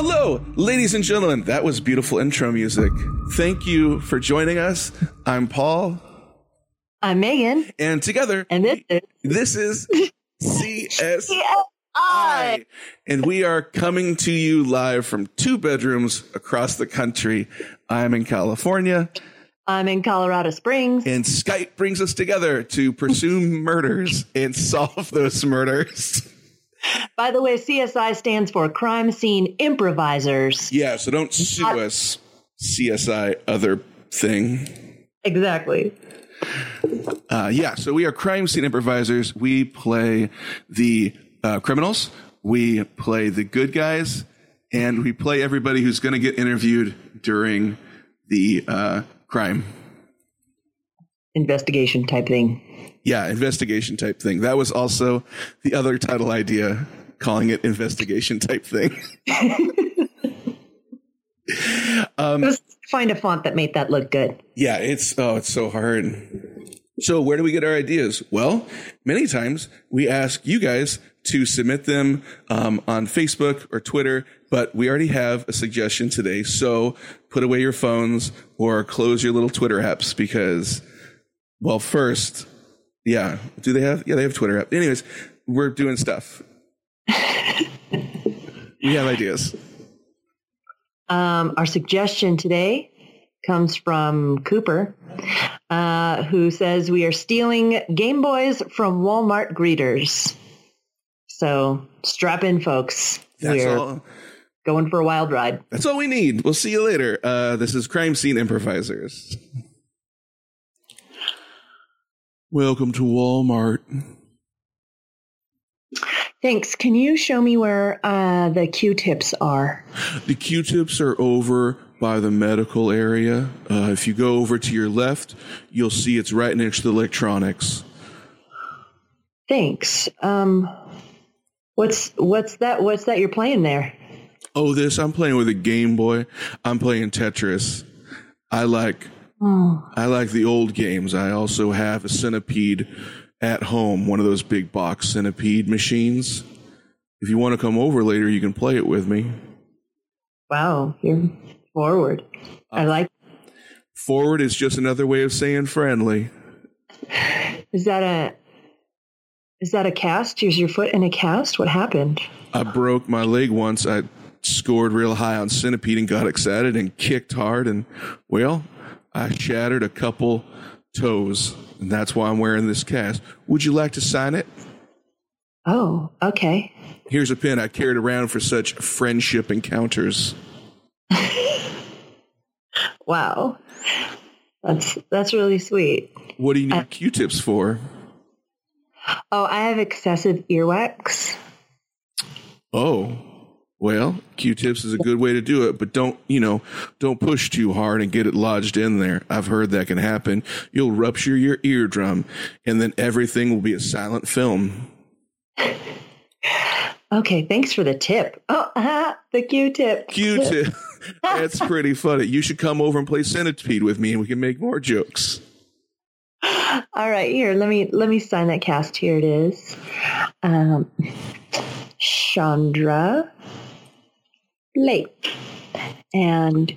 Hello, ladies and gentlemen. That was beautiful intro music. Thank you for joining us. I'm Paul, I'm Meggan, and together, and this is this is CS. I. And we are coming to you live from two bedrooms across the country. I'm in California, I'm in Colorado Springs. and Skype brings us together to pursue murders and solve those murders. By the way, CSI stands for Crime Scene Improvisers. Yeah, so don't sue us, CSI other thing. Exactly. Uh, yeah, so we are crime scene improvisers. We play the uh, criminals, we play the good guys, and we play everybody who's going to get interviewed during the uh, crime. Investigation type thing. Yeah, investigation type thing. That was also the other title idea, calling it investigation type thing. um, find a font that made that look good. Yeah, it's oh, it's so hard. So where do we get our ideas? Well, many times we ask you guys to submit them um, on Facebook or Twitter, but we already have a suggestion today. So put away your phones or close your little Twitter apps because, well, first, yeah, do they have? Yeah, they have Twitter app. Anyways, we're doing stuff. we have ideas. Um, our suggestion today comes from Cooper, uh, who says we are stealing Game Boys from Walmart greeters. So strap in, folks. That's We're all. going for a wild ride. That's all we need. We'll see you later. Uh, this is Crime Scene Improvisers. Welcome to Walmart. Thanks. Can you show me where uh, the Q-tips are? The Q-tips are over by the medical area. Uh, if you go over to your left, you'll see it's right next to the electronics. Thanks. Um, what's what's that? What's that you're playing there? Oh, this I'm playing with a Game Boy. I'm playing Tetris. I like Oh, I like the old games. I also have a Centipede at home, one of those big box Centipede machines. If you want to come over later, you can play it with me. wow, you're forward. I uh, like. Forward is just another way of saying friendly. Is that a? Is that a cast? Is your foot in a cast? What happened? I broke my leg once. I scored real high on Centipede and got excited and kicked hard. And, well, I shattered a couple toes. And that's why I'm wearing this cast. Would you like to sign it? Oh, okay. Here's a pin I carried around for such friendship encounters. Wow, that's that's really sweet. What do you need Q-tips for? Oh, I have excessive earwax. Oh, well, Q-tips is a good way to do it, but don't, you know, don't push too hard and get it lodged in there. I've heard that can happen. You'll rupture your eardrum and then everything will be a silent film. Okay, thanks for the tip. Oh, aha, the Q-tip. Q-tip. That's pretty funny. You should come over and play Centipede with me and we can make more jokes. All right, here. Let me let me sign that cast. Here it is. Um, Chandra Lake, and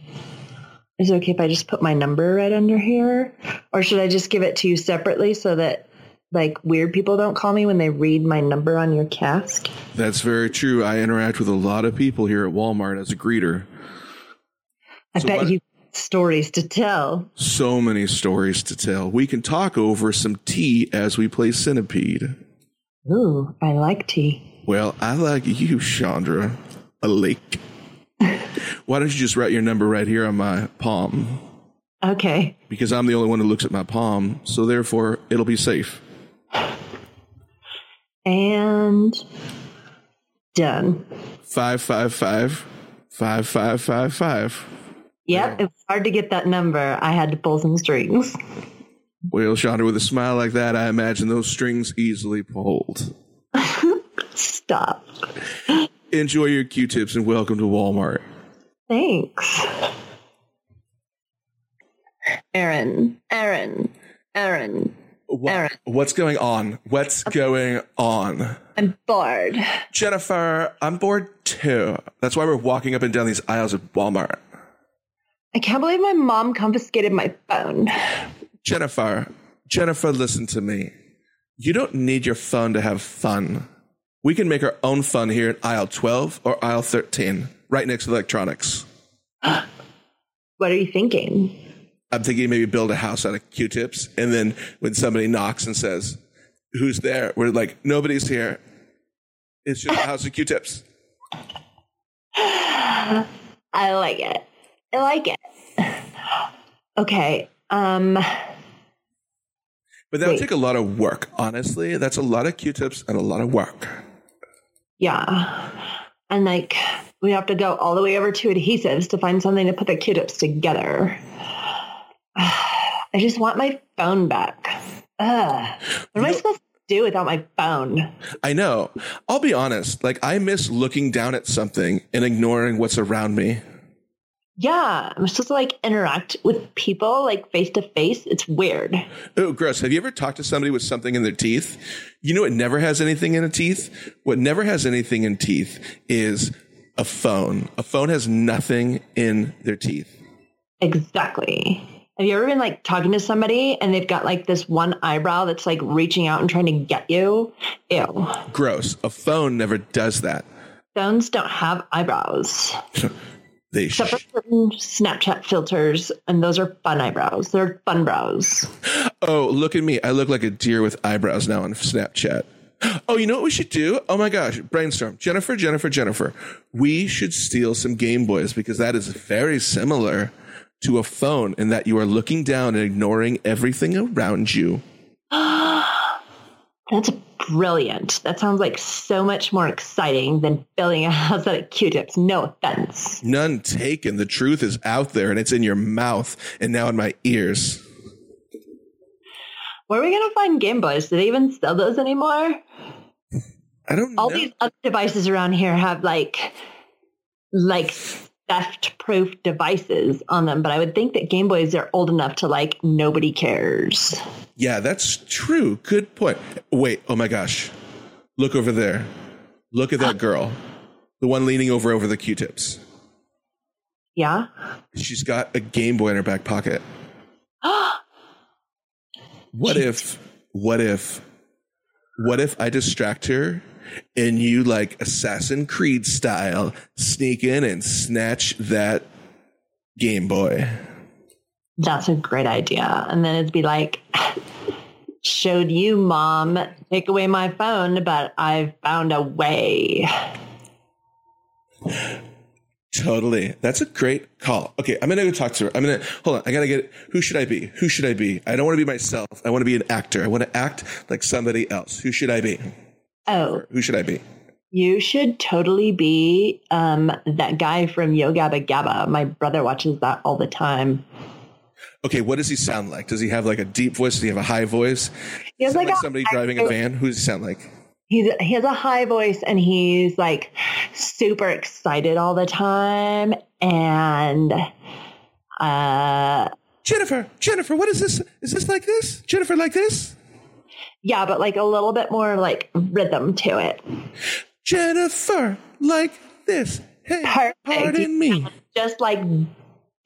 is it okay if I just put my number right under here, or should I just give it to you separately so that like weird people don't call me when they read my number on your cast? That's very true. I interact with a lot of people here at Walmart as a greeter. I So bet what- you stories to tell. So many stories to tell. We can talk over some tea as we play Centipede. Ooh, I like tea. Well, I like you, Chandra. A lake. Why don't you just write your number right here on my palm? Okay. Because I'm the only one who looks at my palm, so therefore it'll be safe. And done. Five five five five five five five. Yep, it was hard to get that number. I had to pull some strings. Well, Chandra, with a smile like that, I imagine those strings easily pulled. Stop. Enjoy your Q-tips and welcome to Walmart. Thanks. Aaron, Aaron, Aaron. What, right. What's going on? What's going on? I'm bored. Jennifer, I'm bored too. That's why we're walking up and down these aisles of Walmart. I can't believe my mom confiscated my phone. Jennifer, Jennifer, listen to me. You don't need your phone to have fun. We can make our own fun here in aisle 12 or aisle 13, right next to electronics. What are you thinking? I'm thinking maybe build a house out of Q-tips, and then when somebody knocks and says, "Who's there?" We're like, "Nobody's here. It's just a house of Q-tips." I like it. I like it. Okay. Um But that would take a lot of work. Honestly, that's a lot of Q-tips and a lot of work. Yeah. And like we have to go all the way over to adhesives to find something to put the Q-tips together. I just want my phone back. Ugh. What am I You know- supposed to do without my phone? I know. I'll be honest. Like I miss looking down at something and ignoring what's around me. Yeah, I'm supposed to like interact with people like face to face. It's weird. Oh, gross. Have you ever talked to somebody with something in their teeth? You know, it never has anything in a teeth. What never has anything in teeth is a phone. A phone has nothing in their teeth. Exactly. Have you ever been like talking to somebody and they've got like this one eyebrow that's like reaching out and trying to get you? Ew. Gross. A phone never does that. Phones don't have eyebrows. They sh- certain Snapchat filters, and those are fun eyebrows. They're fun brows. Oh, look at me. I look like a deer with eyebrows now on Snapchat. Oh, you know what we should do? Oh my gosh, brainstorm. Jennifer, Jennifer, Jennifer. We should steal some Game Boys because that is very similar to a phone in that you are looking down and ignoring everything around you. That's brilliant. That sounds like so much more exciting than building a house out of Q-tips. No offense. None taken. The truth is out there and it's in your mouth and now in my ears. Where are we going to find Game Boys? Do they even sell those anymore? I don't all know. these other devices around here have like like theft proof devices on them but i would think that game boys are old enough to like nobody cares Yeah, that's true. Good point. Wait, oh my gosh. Look over there. Look at that uh. girl. The one leaning over over the Q-tips. yeah She's got a Game Boy in her back pocket. What if what if what if I distract her and you like Assassin Creed style sneak in and snatch that Game Boy? that's a great idea and then it'd be like showed you mom take away my phone but i've found a way Totally. That's a great call. Okay, I'm gonna go talk to her. I'm gonna hold on. I gotta get who should I be? Who should I be? I don't want to be myself. I want to be an actor. I want to act like somebody else. Who should I be? Oh Who should I be? you should totally be um, that guy from Yo Gabba Gabba. My brother watches that all the time. Okay, what does he sound like? Does he have like a deep voice? Does he have a high voice? He has like like a somebody driving a van. Who does he sound like? he's he has a high voice and he's like super excited all the time and uh Jennifer, Jennifer, what is this? Is this like this? Jennifer, like this? Yeah but like a little bit more like rhythm to it Jennifer, like this. Hey, Perfect. pardon me. just like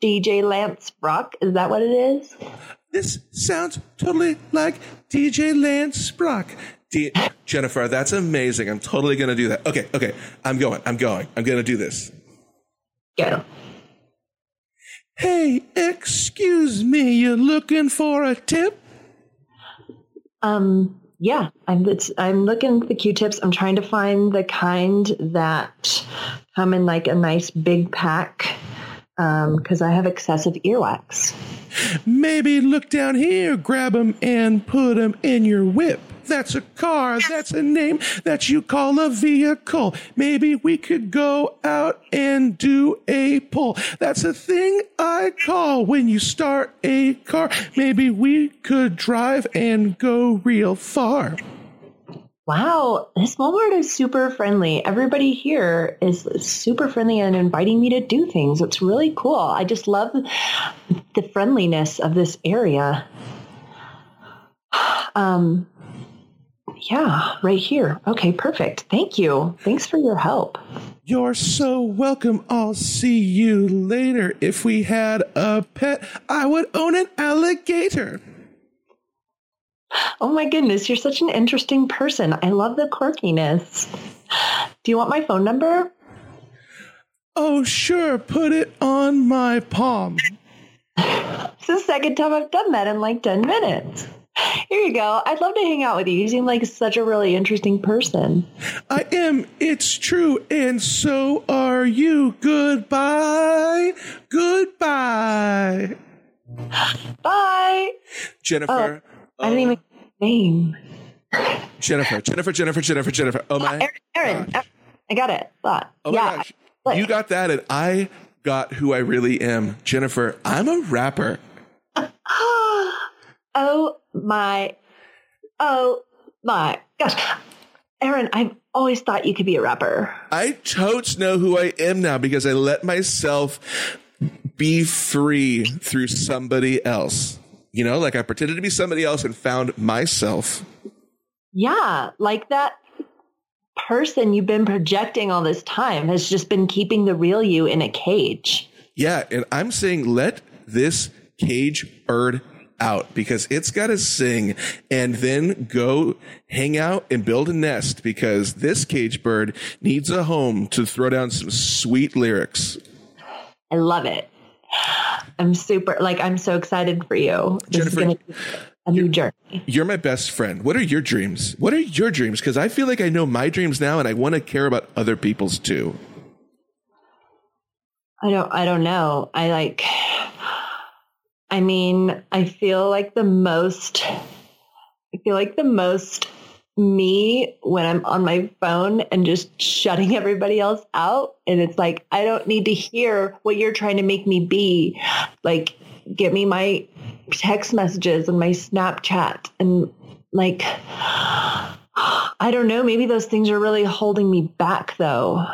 dj lance brock is that what it is This sounds totally like DJ Lance Brock. D- Jennifer, that's amazing. I'm totally going to do that. Okay, okay. I'm going. I'm going. I'm going to do this. go Hey, excuse me. You're looking for a tip? Um yeah i'm i'm looking at the q-tips i'm trying to find the kind that come in like a nice big pack um because i have excessive earwax Maybe look down here, grab 'em and put 'em in your whip. That's a car. That's a name that you call a vehicle. Maybe we could go out and do a pull. That's a thing I call when you start a car. Maybe we could drive and go real far. Wow, this Walmart is super friendly. Everybody here is super friendly and inviting me to do things. It's really cool. I just love the friendliness of this area. Um, yeah, right here. Okay, perfect. Thank you. Thanks for your help. You're so welcome. I'll see you later. If we had a pet, I would own an alligator. Oh my goodness, you're such an interesting person. I love the quirkiness. Do you want my phone number? Oh, sure. Put it on my palm. It's the second time I've done that in like 10 minutes. Here you go. I'd love to hang out with you. You seem like such a really interesting person. I am. It's true. And so are you. Goodbye. Goodbye. Bye. Jennifer. Oh, I didn't uh, even name. Jennifer, Jennifer, Jennifer, Jennifer, Jennifer. Oh my. Aaron, Aaron. I got it. Thought. Oh my yeah. gosh. Look. You got that, and I got who I really am. Jennifer, I'm a rapper. oh my. Oh my gosh. Aaron, I've always thought you could be a rapper. I totes know who I am now because I let myself be free through somebody else. You know, like I pretended to be somebody else and found myself. Yeah, like that person you've been projecting all this time has just been keeping the real you in a cage. Yeah, and I'm saying let this cage bird out because it's got to sing and then go hang out and build a nest because this cage bird needs a home to throw down some sweet lyrics. I love it. I'm super like I'm so excited for you. This Jennifer, is gonna be a new journey. You're my best friend. What are your dreams? What are your dreams? Because I feel like I know my dreams now and I want to care about other people's too. I don't I don't know. I like I mean, I feel like the most I feel like the most me when I'm on my phone and just shutting everybody else out and it's like I don't need to hear what you're trying to make me be. Like get me my text messages and my Snapchat and like I don't know, maybe those things are really holding me back though.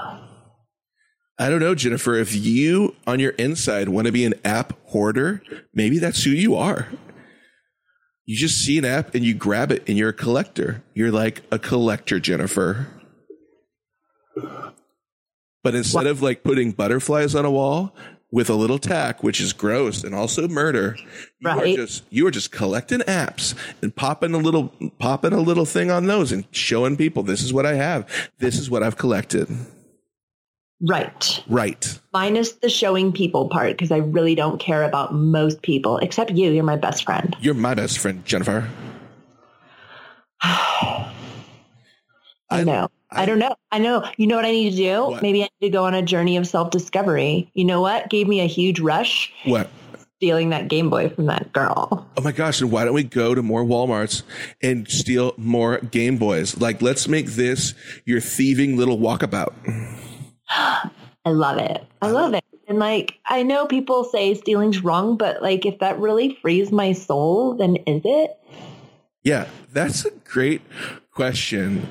I don't know, Jennifer. If you on your inside want to be an app hoarder, maybe that's who you are. You just see an app and you grab it and you're a collector. You're like a collector, Jennifer. But instead of like putting butterflies on a wall with a little tack, which is gross and also murder, you are just you are just collecting apps and popping a little popping a little thing on those and showing people this is what I have. This is what I've collected. Right. Right. minus the showing people part because I really don't care about most people except you. You're my best friend. You're my best friend, Jennifer. I, I- know. I, I- don't know. I know. You know what I need to do? What? Maybe I need to go on a journey of self discovery. You know what? Gave me a huge rush What? stealing that Game Boy from that girl. Oh my gosh, and why don't we go to more Walmarts and steal more Game Boys? Like, let's make this your thieving little walkabout. I love it. I love it. And like, I know people say stealing's wrong, but like, if that really frees my soul, then is it? Yeah, that's a great question.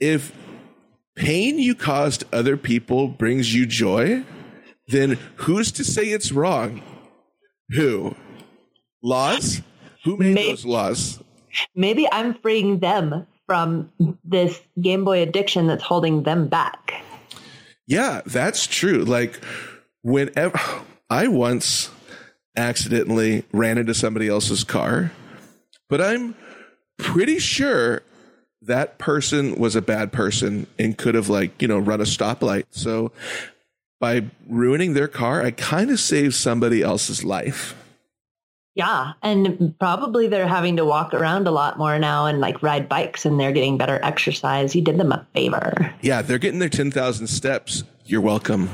If pain you caused other people brings you joy, then who's to say it's wrong? Who? Laws? Who made Maybe- those laws? Maybe I'm freeing them from this Game Boy addiction that's holding them back. Yeah, that's true. Like whenever I once accidentally ran into somebody else's car, but I'm pretty sure that person was a bad person and could have like, you know, run a stoplight. So by ruining their car, I kind of saved somebody else's life. Yeah. And probably they're having to walk around a lot more now and like ride bikes and they're getting better exercise. You did them a favor. Yeah, they're getting their 10,000 steps. You're welcome.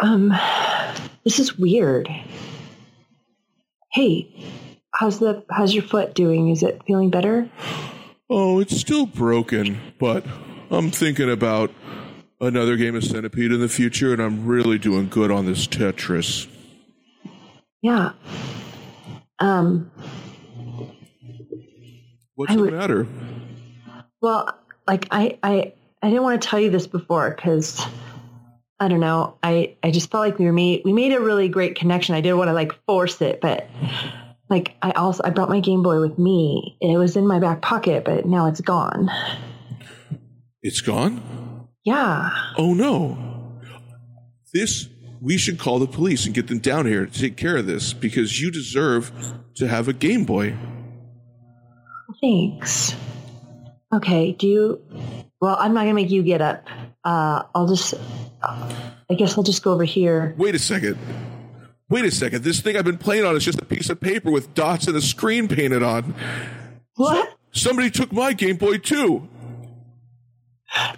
Um, this is weird. Hey, how's the how's your foot doing? Is it feeling better? Oh, it's still broken, but I'm thinking about another game of Centipede in the future, and I'm really doing good on this Tetris. Yeah. Um, What's I the would- matter? well, like I I I didn't want to tell you this before because I don't know. I, I just felt like we were made, we made a really great connection. I didn't want to like force it, but like I also, I brought my Game Boy with me. It was in my back pocket, but now it's gone. It's gone? Yeah. Oh no. This, we should call the police and get them down here to take care of this because you deserve to have a Game Boy. Thanks. Okay. Do you, well, I'm not going to make you get up. Uh, I'll just, I guess I'll just go over here. Wait a second. Wait a second. This thing I've been playing on is just a piece of paper with dots and a screen painted on. What? Somebody took my Game Boy too.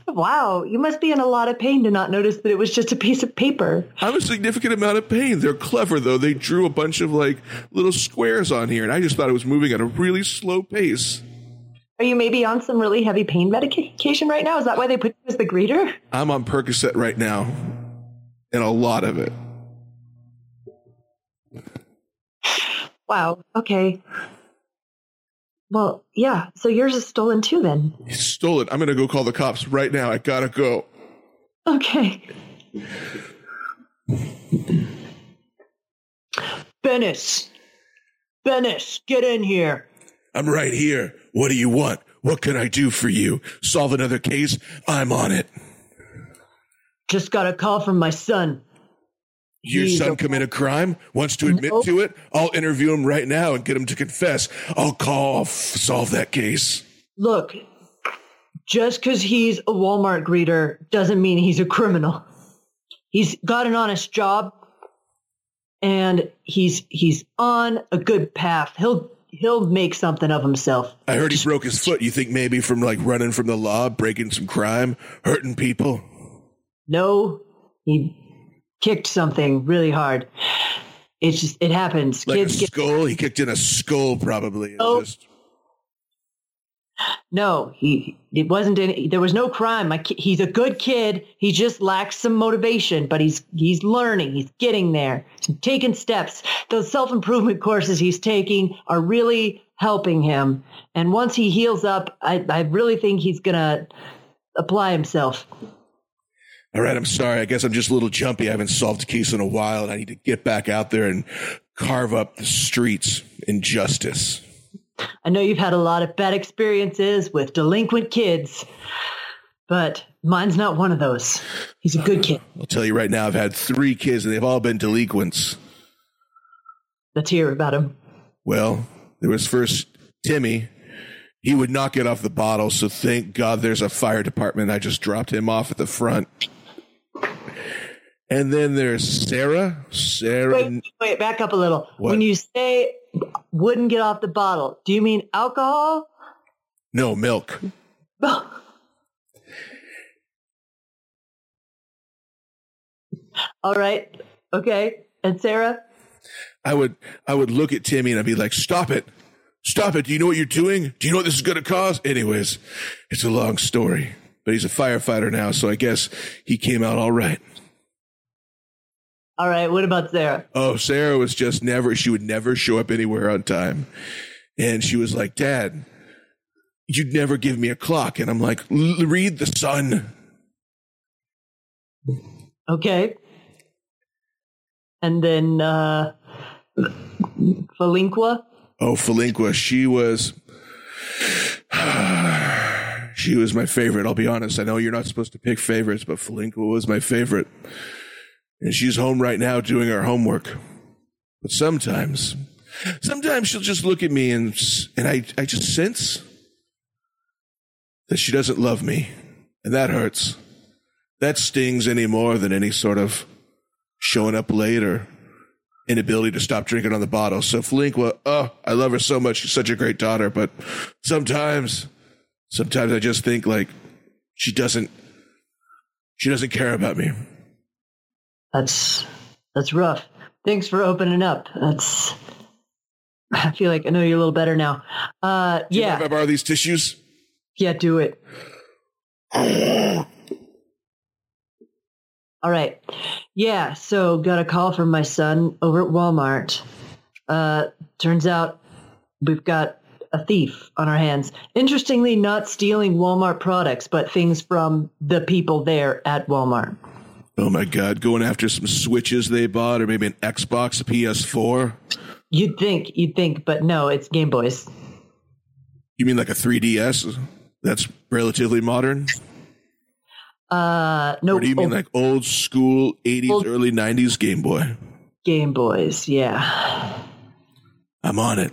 Wow, you must be in a lot of pain to not notice that it was just a piece of paper. I'm a significant amount of pain. They're clever though. They drew a bunch of like little squares on here, and I just thought it was moving at a really slow pace. Are you maybe on some really heavy pain medication right now? Is that why they put you as the greeter? I'm on Percocet right now, and a lot of it. Wow. Okay. Well, yeah. So yours is stolen too, then. He stole it. I'm gonna go call the cops right now. I gotta go. Okay. Bennis. Bennis, get in here. I'm right here. What do you want? What can I do for you? Solve another case? I'm on it. Just got a call from my son. Your He's son a- commit a crime? Wants to admit to it? I'll interview him right now and get him to confess. I'll call, solve that case. Look, just because he's a Walmart greeter doesn't mean he's a criminal. He's got an honest job and he's he's on a good path. He'll he'll make something of himself. I heard he broke his foot. You think maybe from like running from the law, breaking some crime, hurting people? No, he kicked something really hard. It's just it happens. Like Kids a get skull? He kicked in a skull probably. Oh. just- no. He it wasn't any. There was no crime. My ki- he's a good kid. He just lacks some motivation, but he's he's learning. He's getting there. He's taking steps. Those self improvement courses he's taking are really helping him. And once he heals up, I I really think he's gonna apply himself. All right, I'm sorry. I guess I'm just a little jumpy. I haven't solved a case in a while, and I need to get back out there and carve up the streets in justice. I know you've had a lot of bad experiences with delinquent kids, but mine's not one of those. He's a good kid. I'll tell you right now, I've had three kids, and they've all been delinquents. Let's hear about him. Well, there was first Timmy. He would not get off the bottle, so thank God there's a fire department. I just dropped him off at the front. And then there's Sarah. Sarah. Wait, wait, back up a little. What? When you say wouldn't get off the bottle, do you mean alcohol? No, milk. All right. Okay. And Sarah? I would I would look at Timmy and I'd be like, "Stop it, stop it! Do you know what you're doing? Do you know what this is going to cause?" Anyways, it's a long story, but he's a firefighter now, so I guess he came out all right. All right. What about Sarah? Oh, Sarah was just never. She would never show up anywhere on time, and she was like, "Dad, you'd never give me a clock," and I'm like, "Read the sun." Okay. And then uh Felinqua? Oh, Falinqua. she was. She was my favorite. I'll be honest. I know you're not supposed to pick favorites, but Falinqua was my favorite. And she's home right now doing her homework. But sometimes, sometimes she'll just look at me and, and I, I just sense that she doesn't love me. And that hurts. That stings any more than any sort of showing up late or inability to stop drinking on the bottle. So Felinqua, oh, I love her so much. She's such a great daughter. But sometimes, sometimes I just think like she doesn't, she doesn't care about me. That's that's rough. Thanks for opening up. That's I feel like I know you a little better now. Uh Do yeah. if I borrow these tissues? Yeah, do it. All right. Yeah, so got a call from my son over at Walmart. Uh turns out we've got a thief on our hands. Interestingly, not stealing Walmart products, but things from the people there at Walmart. Oh my God, going after some Switches they bought or maybe an Xbox, a PS4? You'd think, you'd think, but no, it's Game Boys. You mean like a 3DS? That's relatively modern? Uh, no, Or do you mean old like old school 80s, Old- early 90s Game Boy? Game Boys? Yeah. I'm on it.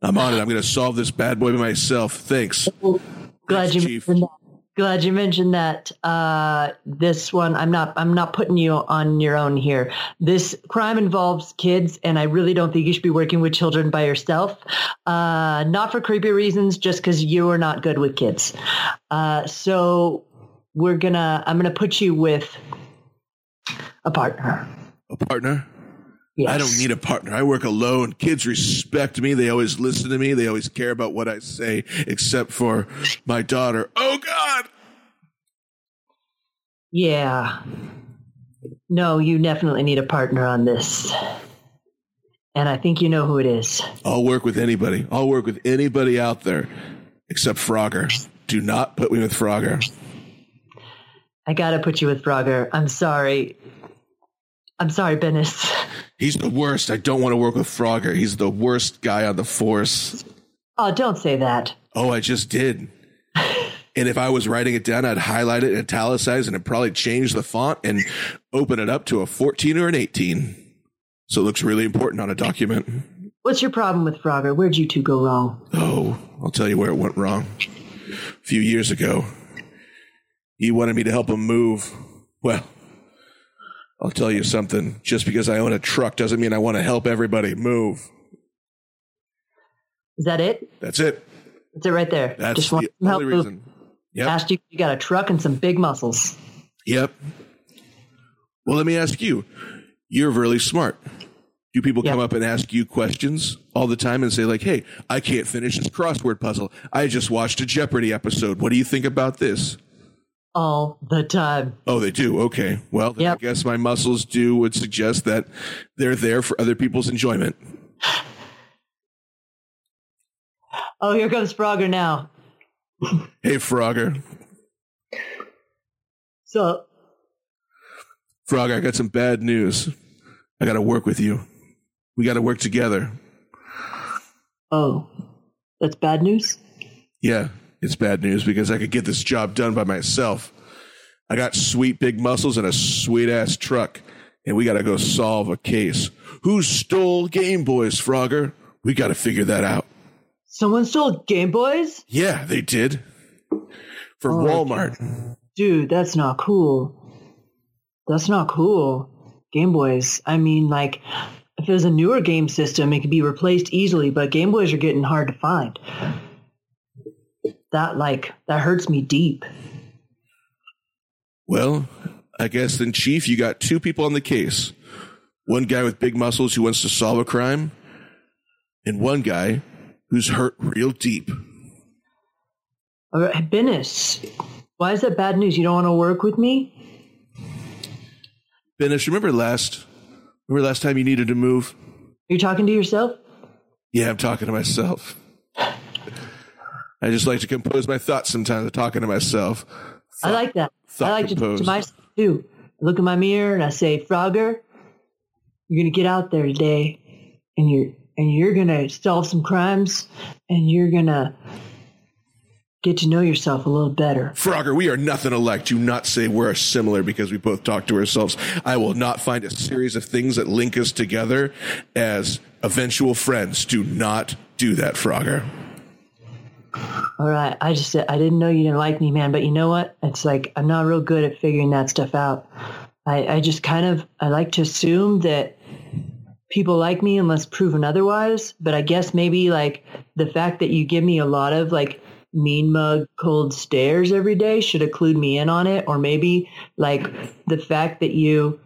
I'm on it. I'm going to solve this bad boy by myself. Thanks. Glad Thanks, you Chief. mentioned that. Glad you mentioned that. Uh, this one, I'm not. I'm not putting you on your own here. This crime involves kids, and I really don't think you should be working with children by yourself. Uh, not for creepy reasons, just because you are not good with kids. Uh, so we're gonna. I'm gonna put you with a partner. A partner? Yes. I don't need a partner. I work alone. Kids respect me. They always listen to me. They always care about what I say, except for my daughter. Oh, God. Yeah. No, you definitely need a partner on this. And I think you know who it is. I'll work with anybody. I'll work with anybody out there except Frogger. Do not put me with Frogger. I gotta put you with Frogger. I'm sorry. I'm sorry, Bennis. He's the worst. I don't want to work with Frogger. He's the worst guy on the force. Oh, don't say that. Oh, I just did. And if I was writing it down, I'd highlight it, italicize, and it'd probably change the font and open it up to a 14 or an 18. So it looks really important on a document. What's your problem with Frogger? Where'd you two go wrong? Oh, I'll tell you where it went wrong. A few years ago, he wanted me to help him move. Well, I'll tell you something. Just because I own a truck doesn't mean I want to help everybody move. Is that it? That's it. That's it right there. That's Just want the some help. only move. reason. Yep. Asked you. You got a truck and some big muscles. Yep. Well, let me ask you. You're really smart. Do people Yeah. come up and ask you questions all the time and say, like, hey, I can't finish this crossword puzzle. I just watched a Jeopardy episode. What do you think about this? All the time. Oh, they do. Okay. Well, then Yep. I guess my muscles do would suggest that they're there for other people's enjoyment. Oh, here comes Frogger now. Hey, Frogger. So, Frogger, I got some bad news. I got to work with you. We got to work together. oh, that's bad news. Yeah, it's bad news because I could get this job done by myself. I got sweet big muscles and a sweet ass truck, and we got to go solve a case. Who stole Game Boys, Frogger? We got to figure that out. Someone stole Game Boys? Yeah, they did. From Oh, Walmart. Dude, that's not cool. That's not cool. Game Boys. I mean, like, if it was a newer game system, it could be replaced easily, but Game Boys are getting hard to find. That, like, that hurts me deep. Well, I guess then, Chief, you got two people on the case. One guy with big muscles who wants to solve a crime, and one guy who's hurt real deep. All right, Bennis, why is that bad news? You don't want to work with me? Bennis, remember last remember last time you needed to move? Are you talking to yourself? Yeah, I'm talking to myself. I just like to compose my thoughts sometimes. Talking to myself. I like that. thought I like to, to myself too. I look in my mirror and I say, Frogger, you're gonna get out there today, and you're and you're gonna solve some crimes, and you're gonna get to know yourself a little better. Frogger, we are nothing alike. Do not say we're similar because we both talk to ourselves. I will not find a series of things that link us together as eventual friends. Do not do that, Frogger. All right, I just I didn't know you didn't like me, man. But you know what? It's like I'm not real good at figuring that stuff out. I, I just kind of I like to assume that people like me unless proven otherwise. But I guess maybe like the fact that you give me a lot of like mean mug cold stares every day should have clued me in on it, or maybe like the fact that you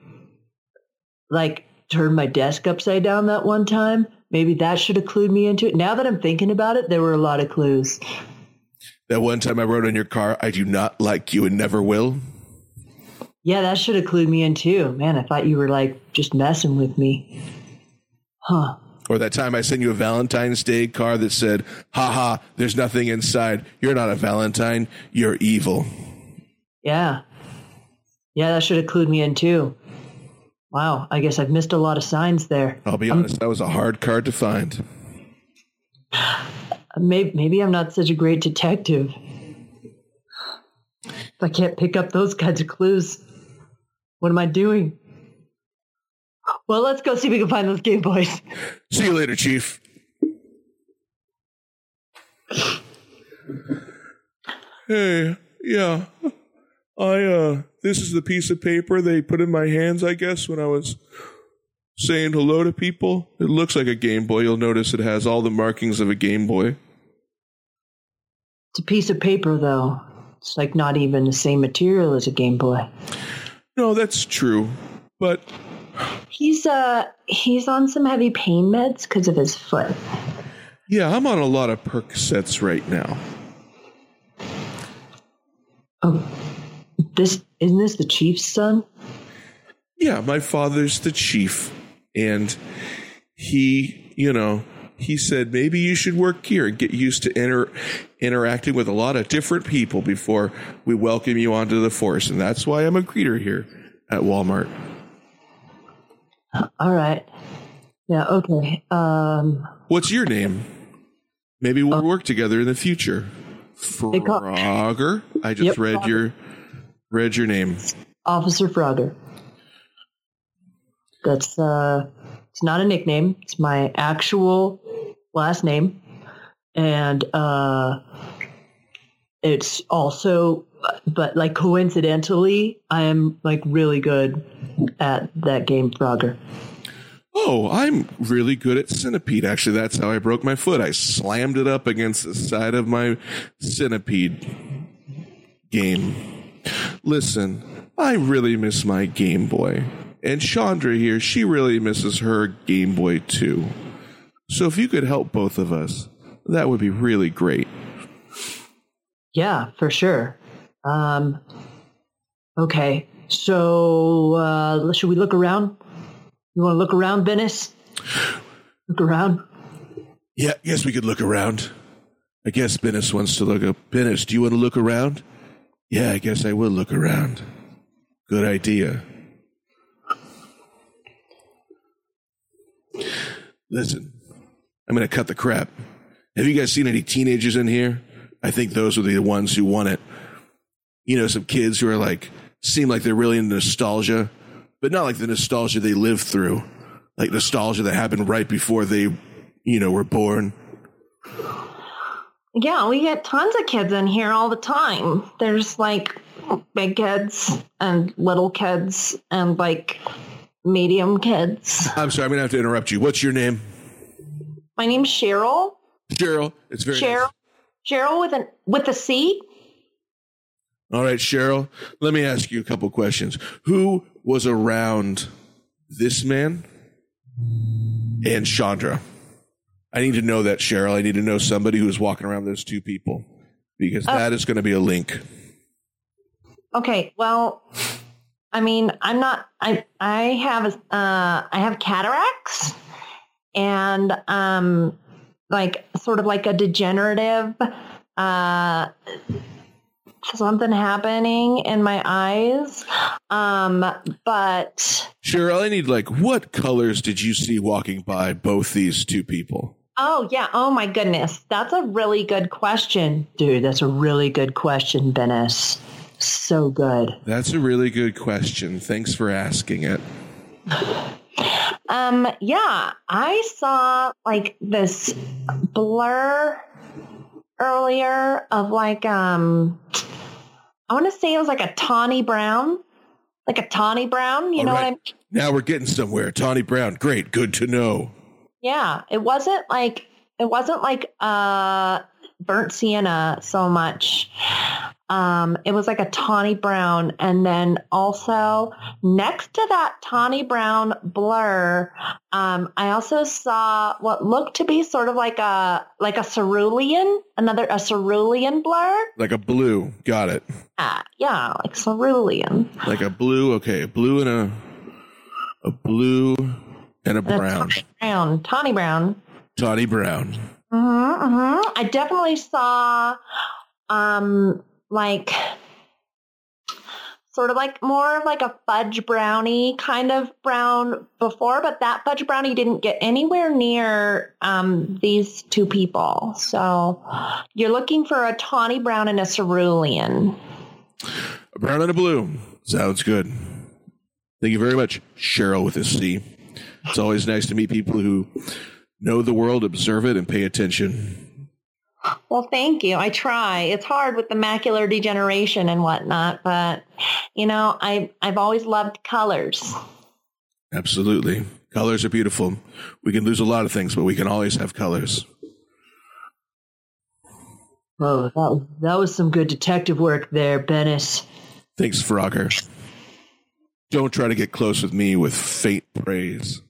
like turned my desk upside down that one time. Maybe that should have clued me into it. Now that I'm thinking about it, there were a lot of clues. That one time I wrote on your car, I do not like you and never will. Yeah, that should have clued me in too. Man, I thought you were like just messing with me. Huh. Or that time I sent you a Valentine's Day card that said, haha, there's nothing inside. You're not a Valentine. You're evil. Yeah. Yeah, that should have clued me in too. Wow, I guess I've missed a lot of signs there. I'll be honest, that was a hard card to find. Maybe, maybe I'm not such a great detective. If I can't pick up those kinds of clues, what am I doing? Well, let's go see if we can find those Game Boys. See you later, Chief. Hey, yeah. I uh this is the piece of paper they put in my hands, I guess, when I was saying hello to people. It looks like a Game Boy. You'll notice it has all the markings of a Game Boy. It's a piece of paper, though. It's like not even the same material as a Game Boy. No, that's true. But He's uh he's on some heavy pain meds because of his foot. yeah, I'm on a lot of Percocets right now. Oh, this isn't this the chief's son? Yeah, my father's the chief, and he, you know, he said maybe you should work here and get used to inter- interacting with a lot of different people before we welcome you onto the force, and that's why I'm a greeter here at Walmart. All right. Yeah. Okay. Um. What's your name? Maybe we'll work together in the future. Frogger. I just Yep, read Frogger. your read your name. Officer Frogger. That's uh it's not a nickname. It's my actual last name. And uh it's also but like coincidentally, I am like really good at that game Frogger. Oh, I'm really good at centipede. Actually, that's how I broke my foot. I slammed it up against the side of my centipede game. Listen, I really miss my Game Boy. And Chandra here, she really misses her Game Boy too. So if you could help both of us, that would be really great. Yeah, for sure. Um okay. So uh should we look around? You want to look around, Bennis? Look around. Yeah, I guess we could look around. I guess Bennis wants to look up. Bennis, do you want to look around? Yeah, I guess I will look around. Good idea. Listen, I'm going to cut the crap. Have you guys seen any teenagers in here? I think those are the ones who want it. You know, some kids who are like, seem like they're really into nostalgia, but not like the nostalgia they lived through, like nostalgia that happened right before they, you know, were born. Yeah, we get tons of kids in here all the time. There's like big kids and little kids and like medium kids. I'm sorry, I'm to have to interrupt you. What's your name? My name's Cheryl. Cheryl. It's very Cheryl. nice. Cheryl with an with a C. All right, Cheryl, let me ask you a couple questions. Who was around this man and Chandra? I need to know that, Cheryl. I need to know somebody who's walking around those two people because that is going to be a link. Okay, well, I mean, I'm not. I I have uh I have cataracts and um like sort of like a degenerative uh something happening in my eyes um but Cheryl, I need like what colors did you see walking by both these two people? Oh yeah oh my goodness that's a really good question dude that's a really good question Bennis so good That's a really good question. Thanks for asking it. Um, yeah, I saw like this blur earlier of like um I want to say it was like a tawny brown, like a tawny brown. You All know right. what I mean? Now we're getting somewhere. Tawny Brown, great, good to know. Yeah, it wasn't like it wasn't like uh burnt sienna so much. Um, it was like a tawny brown, and then also next to that tawny brown blur, um, I also saw what looked to be sort of like a like a cerulean, another a cerulean blur. Like a blue, got it. Ah, yeah, like cerulean. Like a blue, okay, a blue and a a blue and a brown. tawny brown, tawny brown. Tawny brown. Mm-hmm, mm-hmm. I definitely saw, um, like sort of like more of like a fudge brownie kind of brown before, but that fudge brownie didn't get anywhere near um, these two people. So you're looking for a tawny brown and a cerulean. A brown and a blue. Sounds good. Thank you very much, Cheryl with a C. It's always nice to meet people who know the world, observe it, and pay attention. Well, thank you. I try. It's hard with the macular degeneration and whatnot, but you know, I I've always loved colors. Absolutely. Colors are beautiful. We can lose a lot of things, but we can always have colors. Oh, that was, that was some good detective work there, Bennis. Thanks, Frogger. Don't try to get close with me with faint praise.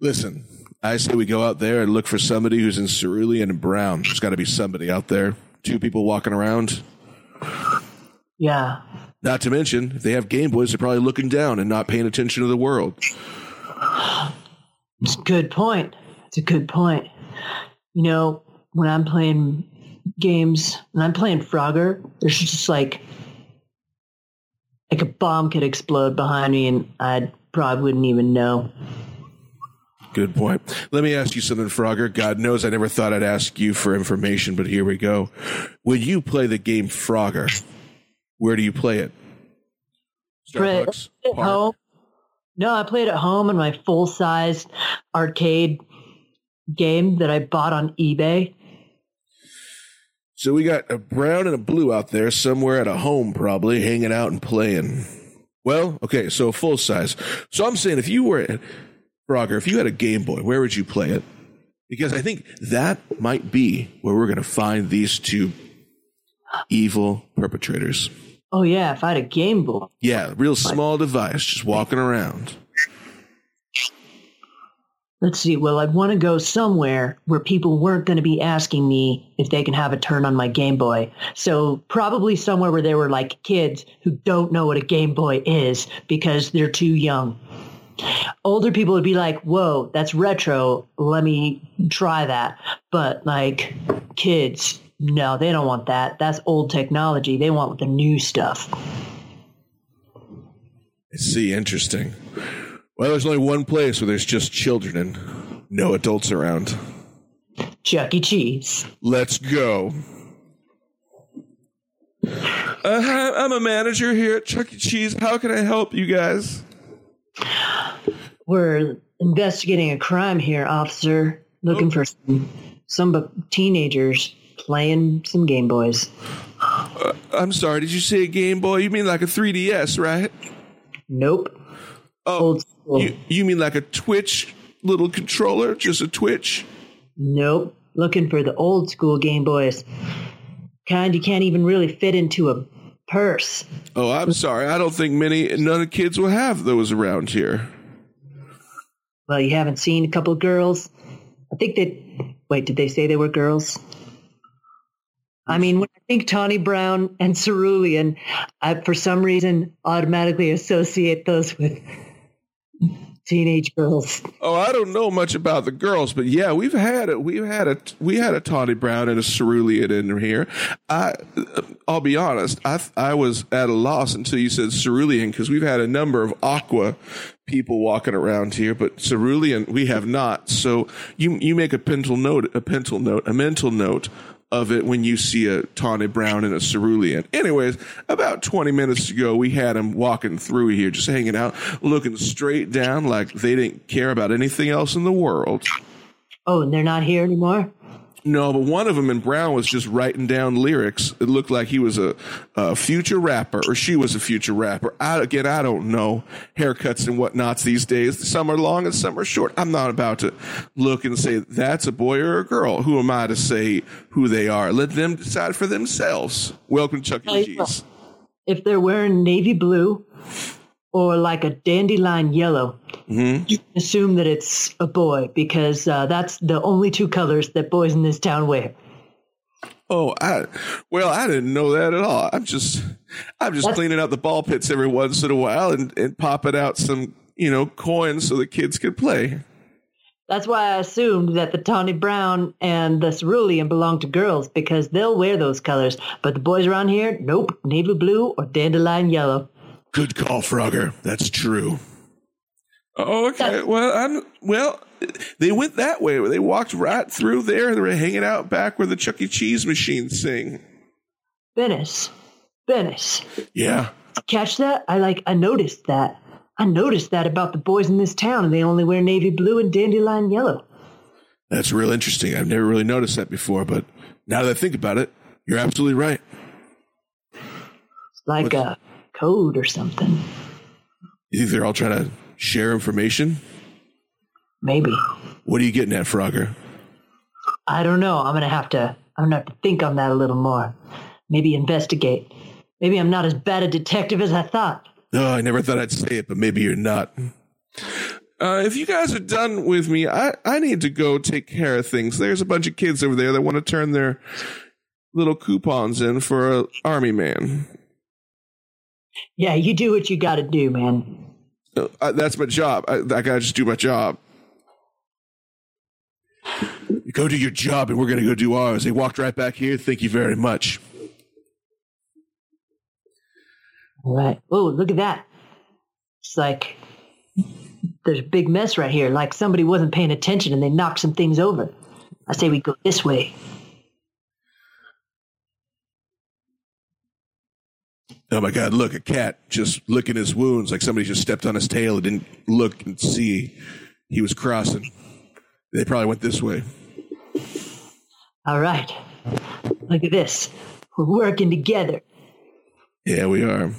Listen, I say we go out there and look for somebody who's in cerulean and brown. There's got to be somebody out there. Two people walking around. Yeah. Not to mention, if they have Game Boys, they're probably looking down and not paying attention to the world. It's a good point. It's a good point. You know, when I'm playing games, when I'm playing Frogger, there's just like like a bomb could explode behind me and I probably wouldn't even know. Good point. Let me ask you something, Frogger. God knows I never thought I'd ask you for information, but here we go. When you play the game Frogger, where do you play it? Play Starbucks? at home. No, I played it at home in my full sized arcade game that I bought on eBay. So we got a brown and a blue out there somewhere at a home, probably hanging out and playing. Well, okay, so full size. So I'm saying if you were Frogger, if you had a Game Boy, where would you play it? Because I think that might be where we're going to find these two evil perpetrators. Oh yeah, if I had a Game Boy. Yeah, real small device, just walking around. Let's see. Well, I'd want to go somewhere where people weren't going to be asking me if they can have a turn on my Game Boy. So probably somewhere where there were like kids who don't know what a Game Boy is because they're too young. Older people would be like, whoa, that's retro. Let me try that. But like kids, no, they don't want that. That's old technology. They want the new stuff. I see, interesting. Well, there's only one place where there's just children and no adults around. Chuck E. Cheese. Let's go. Uh, hi, I'm a manager here at Chuck E. Cheese. How can I help you guys? We're investigating a crime here, officer. Looking for some, some teenagers playing some Game Boys. I'm sorry, did you say a Game Boy? You mean like a 3DS, right? Nope. Oh, Old school. you, you mean like a Switch little controller? Just a Switch? Nope. Looking for the old school Game Boys. Kind you can't even really fit into a purse. Oh, I'm sorry. I don't think many, none of the kids will have those around here. Well, you haven't seen a couple girls? I think that. Wait, did they say they were girls? I mean, when I think Tawny Brown and Cerulean, I, for some reason, automatically associate those with teenage girls. Oh, I don't know much about the girls, but yeah, we've had a we've had a we had a Tawny Brown and a Cerulean in here. I I'll be honest, I I was at a loss until you said Cerulean because we've had a number of Aqua people walking around here, but Cerulean we have not. So you you make a mental note, a mental note, a mental note of it when you see a Tawny Brown and a Cerulean. Anyways, about 20 minutes ago, we had them walking through here, just hanging out, looking straight down like they didn't care about anything else in the world. Oh, and they're not here anymore? No, but one of them in Brown was just writing down lyrics. It looked like he was a, a future rapper, or she was a future rapper. I, again, I don't know haircuts and whatnots these days. Some are long and some are short. I'm not about to look and say that's a boy or a girl. Who am I to say who they are? Let them decide for themselves. Welcome, Chuck E. Cheese. If they're wearing navy blue or like a dandelion yellow, Mm-hmm. you can assume that it's a boy because uh, that's the only two colors that boys in this town wear. Oh, I well, I didn't know that at all. I'm just I'm just That's- cleaning out the ball pits every once in a while and, and popping out some, you know, coins so the kids could play. That's why I assumed that the tawny brown and the cerulean belong to girls because they'll wear those colors. But the boys around here, nope, navy blue or dandelion yellow. Good call, Frogger. That's true. Oh, okay. Well, I'm well. They went that way. They walked right through there. They were hanging out back where the Chuck E. Cheese machines sing. Bennis, Bennis. Yeah. Catch that? I like. I noticed that. I noticed that about the boys in this town, and they only wear navy blue and dandelion yellow. That's real interesting. I've never really noticed that before, but now that I think about it, you're absolutely right. It's like What's, a code or something. You think they're all trying to share information? Maybe. What are you getting at, Frogger? I don't know. I'm gonna have to. I'm gonna have to think on that a little more. Maybe investigate. Maybe I'm not as bad a detective as I thought. Oh, I never thought I'd say it, but maybe you're not. Uh, if you guys are done with me, I, I need to go take care of things. There's a bunch of kids over there that want to turn their little coupons in for an army man. Yeah, you do what you got to do, man. Uh, that's my job. I, I gotta just do my job. You go do your job, and we're gonna go do ours. They walked right back here. Thank you very much. All right. Oh, look at that. It's like there's a big mess right here. Like somebody wasn't paying attention and they knocked some things over. I say we go this way. Oh my God, look, a cat just licking his wounds like somebody just stepped on his tail and didn't look and see he was crossing. They probably went this way. All right. Look at this. We're working together. Yeah, we are.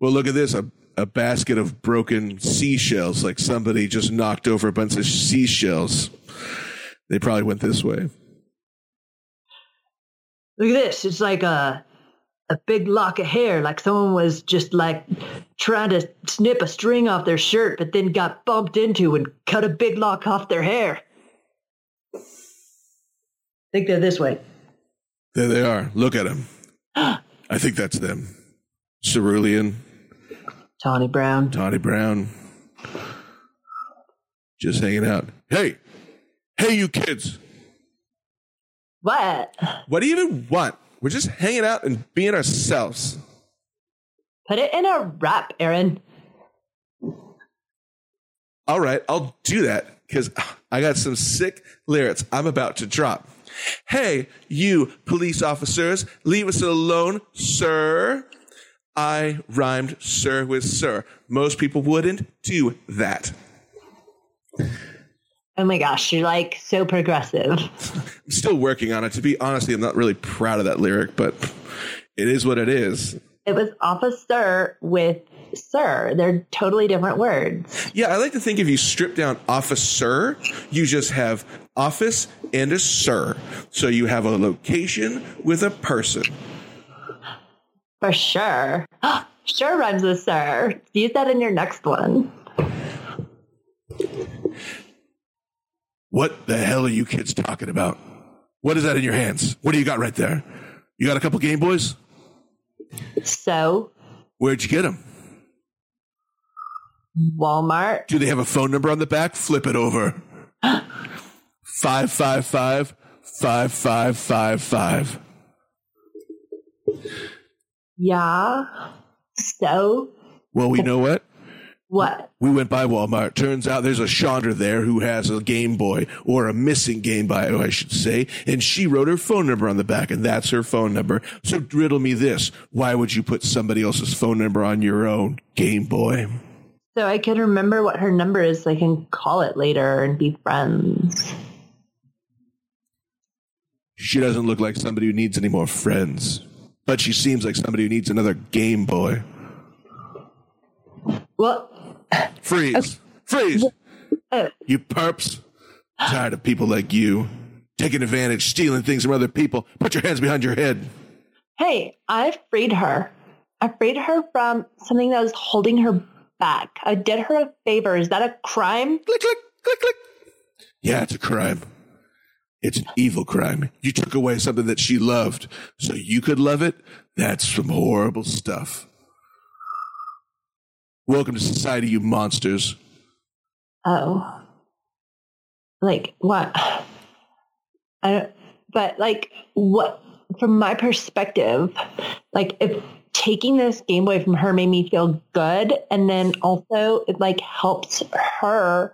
Well, look at this a, a basket of broken seashells, like somebody just knocked over a bunch of seashells. They probably went this way. Look at this. It's like a a big lock of hair, like someone was just like trying to snip a string off their shirt, but then got bumped into and cut a big lock off their hair. I think they're this way. There they are. Look at them. I think that's them. Cerulean. Tawny Brown. Tawny Brown. Just hanging out. Hey, hey, you kids. What? What do you even want? We're just hanging out and being ourselves. Put it in a rap, Aaron. All right, I'll do that because I got some sick lyrics I'm about to drop. Hey, you police officers, leave us alone, sir. I rhymed sir with sir. Most people wouldn't do that. Oh my gosh, you're like so progressive. I'm still working on it. To be honest, I'm not really proud of that lyric, but it is what it is. It was officer with sir. They're totally different words. Yeah, I like to think if you strip down officer, you just have office and a sir. So you have a location with a person. For sure. sure rhymes with sir. Use that in your next one. What the hell are you kids talking about? What is that in your hands? What do you got right there? You got a couple Game Boys? So? Where'd you get them? Walmart. Do they have a phone number on the back? Flip it over. 555 5555. Yeah. So? Well, we know what? What? We went by Walmart. Turns out there's a Chandra there who has a Game Boy, or a missing Game Boy, I should say, and she wrote her phone number on the back, and that's her phone number. So riddle me this. Why would you put somebody else's phone number on your own Game Boy? So I can remember what her number is so I can call it later and be friends. She doesn't look like somebody who needs any more friends, but she seems like somebody who needs another Game Boy. Well, Freeze. Freeze. You perps. Tired of people like you taking advantage, stealing things from other people. Put your hands behind your head. Hey, I freed her. I freed her from something that was holding her back. I did her a favor. Is that a crime? Click, click, click, click. Yeah, it's a crime. It's an evil crime. You took away something that she loved so you could love it. That's some horrible stuff. Welcome to society, you monsters. Oh. like what? I don't, but like what from my perspective, like if taking this Game Boy from her made me feel good, and then also it like helps her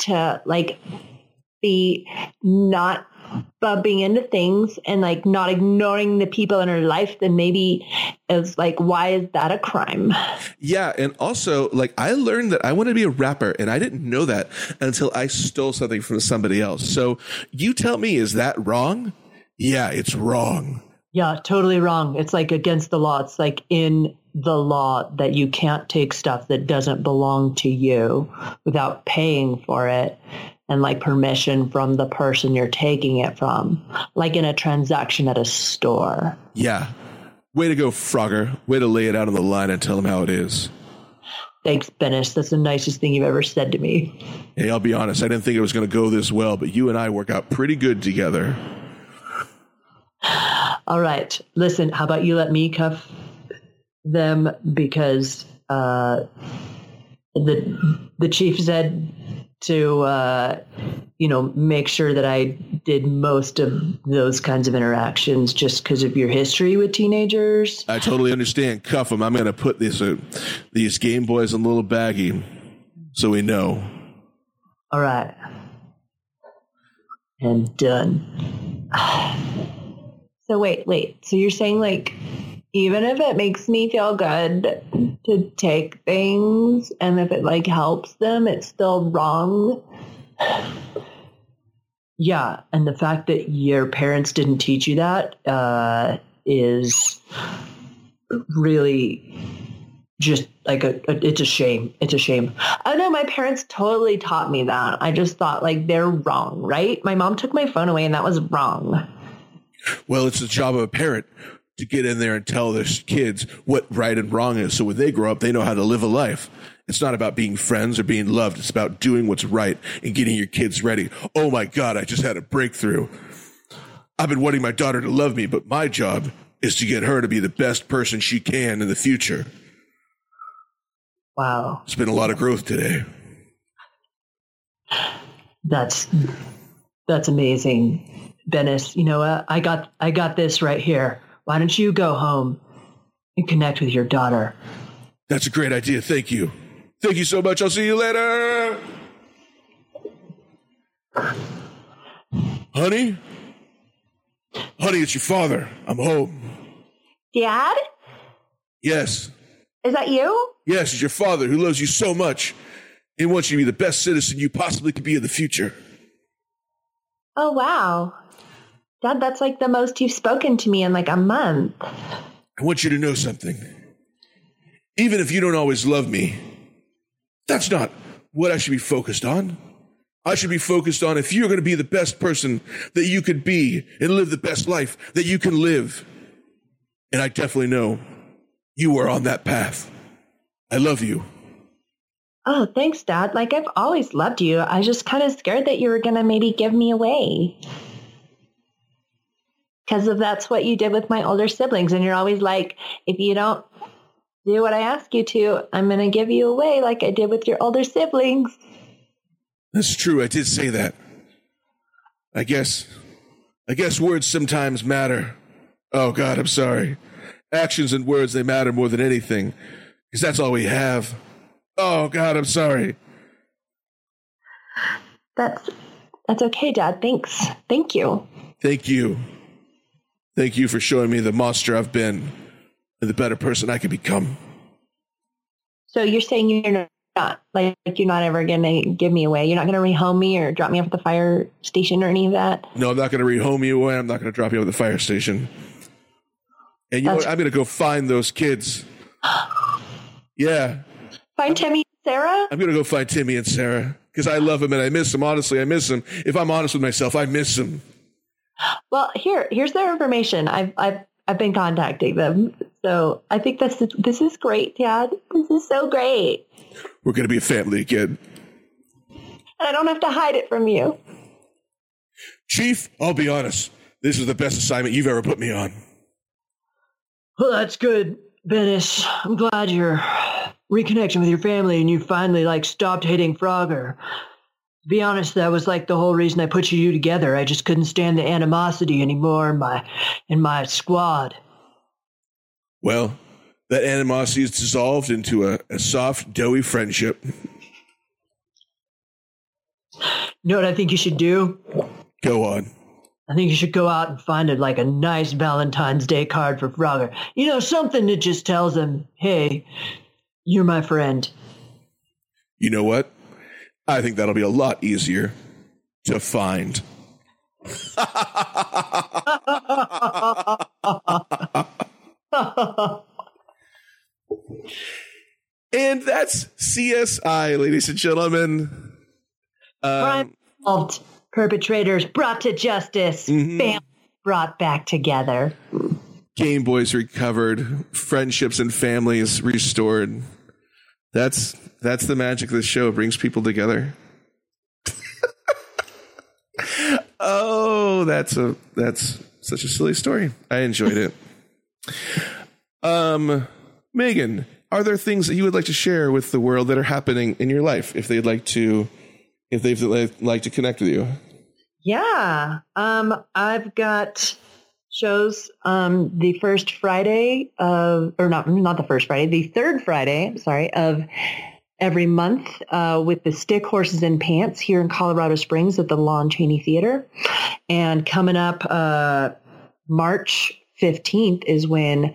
to like be not bumping into things and like not ignoring the people in her life, then maybe it's like, why is that a crime? Yeah. And also, like, I learned that I want to be a rapper, and I didn't know that until I stole something from somebody else. So you tell me, is that wrong? Yeah, it's wrong. Yeah, totally wrong. It's like against the law. It's like in the law that you can't take stuff that doesn't belong to you without paying for it and like permission from the person you're taking it from, like in a transaction at a store. Yeah. Way to go, Frogger. Way to lay it out on the line and tell them how it is. Thanks, Bennis. That's the nicest thing you've ever said to me. Hey, I'll be honest. I didn't think it was going to go this well, but you and I work out pretty good together. All right. Listen, how about you let me cuff them because uh, the the chief said to uh, you know make sure that I did most of those kinds of interactions just because of your history with teenagers. I totally understand. Cuff them. I'm going to put these uh, these Game Boys in a little baggie so we know. All right. And done. So wait, wait. So you're saying like even if it makes me feel good to take things and if it like helps them, it's still wrong. Yeah, and the fact that your parents didn't teach you that uh, is really just like a, a, it's a shame. It's a shame. I know my parents totally taught me that. I just thought like they're wrong, right? My mom took my phone away and that was wrong. Well, it's the job of a parent to get in there and tell their kids what right and wrong is. So when they grow up, they know how to live a life. It's not about being friends or being loved. It's about doing what's right and getting your kids ready. Oh my God, I just had a breakthrough. I've been wanting my daughter to love me, but my job is to get her to be the best person she can in the future. Wow. It's been a lot of growth today. That's that's amazing. Bennis, you know? I got I got this right here. Why don't you go home and connect with your daughter? That's a great idea. Thank you. Thank you so much. I'll see you later. Honey? Honey, it's your father. I'm home. Dad? Yes. Is that you? Yes, it's your father who loves you so much and wants you to be the best citizen you possibly could be in the future. Oh, wow. Dad, that's like the most you've spoken to me in like a month. I want you to know something. Even if you don't always love me, that's not what I should be focused on. I should be focused on if you're going to be the best person that you could be and live the best life that you can live. And I definitely know you are on that path. I love you. Oh, thanks, Dad. Like, I've always loved you. I was just kind of scared that you were going to maybe give me away. Because of that's what you did with my older siblings. And you're always like, if you don't do what I ask you to, I'm going to give you away like I did with your older siblings. That's true. I did say that. I guess, I guess words sometimes matter. Oh God, I'm sorry. Actions and words, they matter more than anything. Because that's all we have. Oh God, I'm sorry. That's, that's okay, Dad. Thanks. Thank you. Thank you. Thank you for showing me the monster I've been and the better person I can become. So you're saying you're not like you're not ever gonna give me away. You're not gonna rehome me or drop me off at the fire station or any of that. No, I'm not going to rehome you away. I'm not going to drop you off at the fire station. And you know what? I'm going to go find those kids. Yeah, Find Timmy and Sarah. I'm going to go find Timmy and Sarah because I love them and I miss them. Honestly, I miss them. If I'm honest with myself, I miss them. Well, here, here's their information. I've, I've, I've been contacting them. So I think this, is- this is great, Dad. This is so great. We're going to be a family again. And I don't have to hide it from you. Chief, I'll be honest. This is the best assignment you've ever put me on. Well, that's good, Bennis. I'm glad you're reconnecting with your family and you finally like stopped hating Frogger. Be honest, that was like the whole reason I put you together. I just couldn't stand the animosity anymore in my in my squad. Well, that animosity is dissolved into a, a soft, doughy friendship. You know what I think you should do? Go on. I think you should go out and find it like a nice Valentine's Day card for Frogger. You know, something that just tells him, hey, you're my friend. You know what? I think that'll be a lot easier to find. and that's CSI, ladies and gentlemen. Crime solved, perpetrators brought to justice, Mhm. family brought back together. Game Boys recovered, friendships and families restored. That's that's the magic of the show. It brings people together. oh, that's a that's such a silly story. I enjoyed it. Um, Meggan, are there things that you would like to share with the world that are happening in your life? If they'd like to, if they'd like to connect with you, Yeah. Um, I've got shows um the first Friday of or not not the first Friday, the third Friday, sorry, of every month uh, with the Stick Horses and Pants here in Colorado Springs at the Lon Chaney Theater. And coming up uh March 15th is when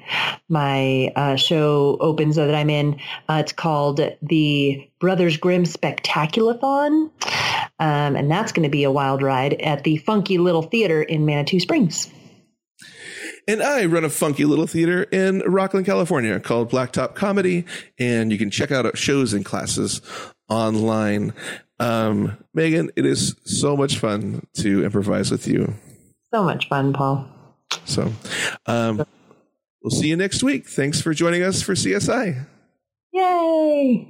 my uh, show opens that I'm in. Uh, it's called the Brothers Grimm Spectaculathon. Um, and that's going to be a wild ride at the Funky Little Theater in Manitou Springs. And I run a funky little theater in Rocklin, California called Blacktop Comedy. And you can check out our shows and classes online. Um, Meggan, it is so much fun to improvise with you. So much fun, Paul. So um, we'll see you next week. Thanks for joining us for CSI. Yay!